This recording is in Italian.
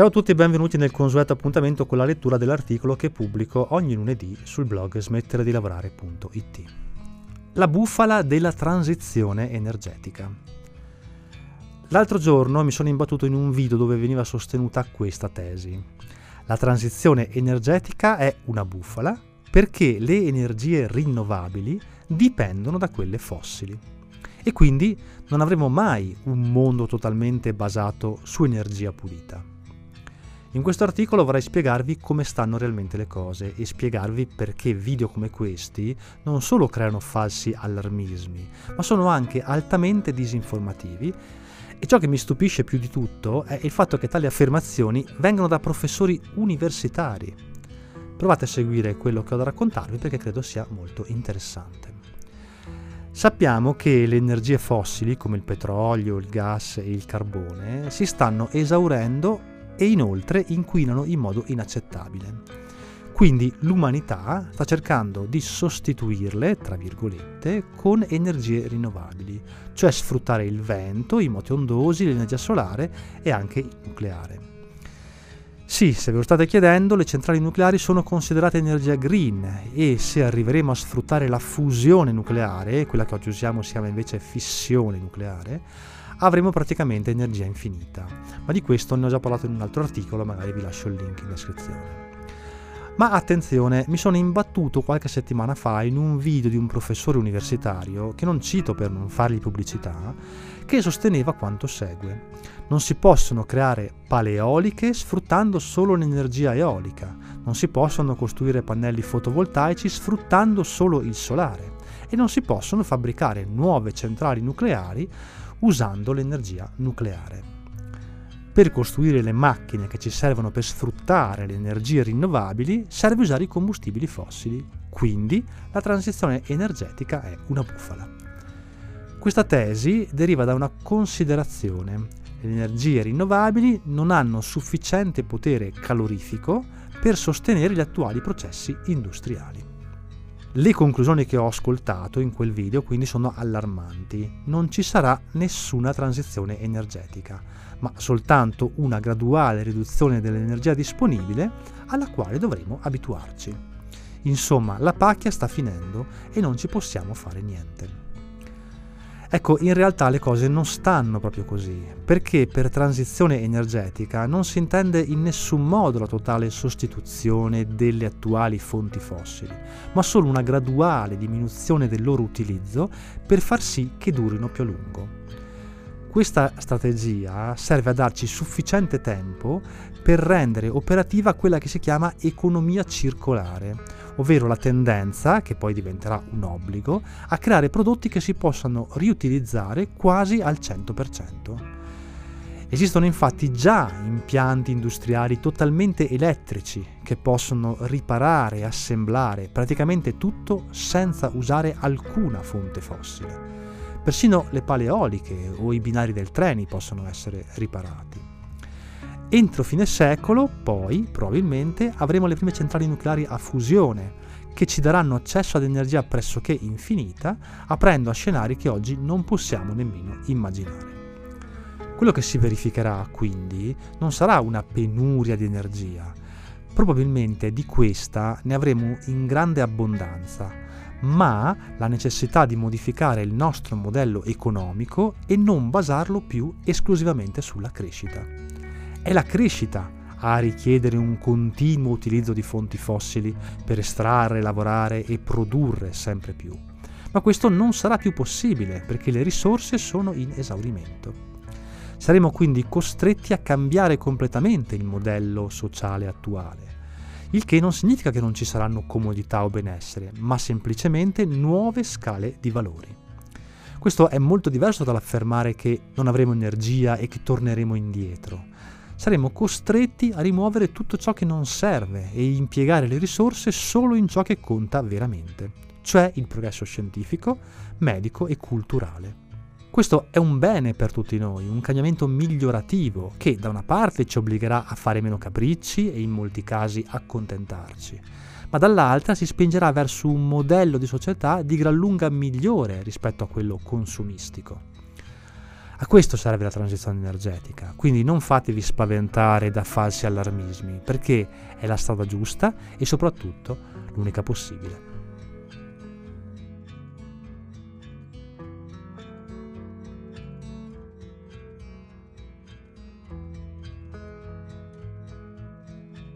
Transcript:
Ciao a tutti e benvenuti nel consueto appuntamento con la lettura dell'articolo che pubblico ogni lunedì sul blog smettere di lavorare.it. La bufala della transizione energetica. L'altro giorno mi sono imbattuto in un video dove veniva sostenuta questa tesi. La transizione energetica è una bufala perché le energie rinnovabili dipendono da quelle fossili e quindi non avremo mai un mondo totalmente basato su energia pulita. In questo articolo vorrei spiegarvi come stanno realmente le cose e spiegarvi perché video come questi non solo creano falsi allarmismi, ma sono anche altamente disinformativi e ciò che mi stupisce più di tutto è il fatto che tali affermazioni vengano da professori universitari. Provate a seguire quello che ho da raccontarvi perché credo sia molto interessante. Sappiamo che le energie fossili come il petrolio, il gas e il carbone si stanno esaurendo e inoltre inquinano in modo inaccettabile. Quindi l'umanità sta cercando di sostituirle, tra virgolette, con energie rinnovabili, cioè sfruttare il vento, i moti ondosi, l'energia solare e anche il nucleare. Sì, se ve lo state chiedendo, le centrali nucleari sono considerate energia green e se arriveremo a sfruttare la fusione nucleare, quella che oggi usiamo si chiama invece fissione nucleare, avremo praticamente energia infinita. Ma di questo ne ho già parlato in un altro articolo, magari vi lascio il link in descrizione. Ma attenzione, mi sono imbattuto qualche settimana fa in un video di un professore universitario, che non cito per non fargli pubblicità, che sosteneva quanto segue. Non si possono creare pale eoliche sfruttando solo l'energia eolica, non si possono costruire pannelli fotovoltaici sfruttando solo il solare e non si possono fabbricare nuove centrali nucleari usando l'energia nucleare. Per costruire le macchine che ci servono per sfruttare le energie rinnovabili serve usare i combustibili fossili, quindi la transizione energetica è una bufala. Questa tesi deriva da una considerazione. Le energie rinnovabili non hanno sufficiente potere calorifico per sostenere gli attuali processi industriali. Le conclusioni che ho ascoltato in quel video quindi sono allarmanti. Non ci sarà nessuna transizione energetica, ma soltanto una graduale riduzione dell'energia disponibile alla quale dovremo abituarci. Insomma, la pacchia sta finendo e non ci possiamo fare niente. Ecco, in realtà le cose non stanno proprio così, perché per transizione energetica non si intende in nessun modo la totale sostituzione delle attuali fonti fossili, ma solo una graduale diminuzione del loro utilizzo per far sì che durino più a lungo. Questa strategia serve a darci sufficiente tempo per rendere operativa quella che si chiama economia circolare, ovvero la tendenza, che poi diventerà un obbligo, a creare prodotti che si possano riutilizzare quasi al 100%. Esistono infatti già impianti industriali totalmente elettrici che possono riparare e assemblare praticamente tutto senza usare alcuna fonte fossile. Persino le pale eoliche o i binari del treni possono essere riparati. Entro fine secolo, poi, probabilmente, avremo le prime centrali nucleari a fusione, che ci daranno accesso ad energia pressoché infinita, aprendo a scenari che oggi non possiamo nemmeno immaginare. Quello che si verificherà, quindi, non sarà una penuria di energia. Probabilmente di questa ne avremo in grande abbondanza, ma la necessità di modificare il nostro modello economico e non basarlo più esclusivamente sulla crescita. È la crescita a richiedere un continuo utilizzo di fonti fossili per estrarre, lavorare e produrre sempre più. Ma questo non sarà più possibile perché le risorse sono in esaurimento. Saremo quindi costretti a cambiare completamente il modello sociale attuale, il che non significa che non ci saranno comodità o benessere, ma semplicemente nuove scale di valori. Questo è molto diverso dall'affermare che non avremo energia e che torneremo indietro saremo costretti a rimuovere tutto ciò che non serve e impiegare le risorse solo in ciò che conta veramente, cioè il progresso scientifico, medico e culturale. Questo è un bene per tutti noi, un cambiamento migliorativo che da una parte ci obbligherà a fare meno capricci e in molti casi accontentarci, ma dall'altra si spingerà verso un modello di società di gran lunga migliore rispetto a quello consumistico. A questo serve la transizione energetica, quindi non fatevi spaventare da falsi allarmismi, perché è la strada giusta e soprattutto l'unica possibile.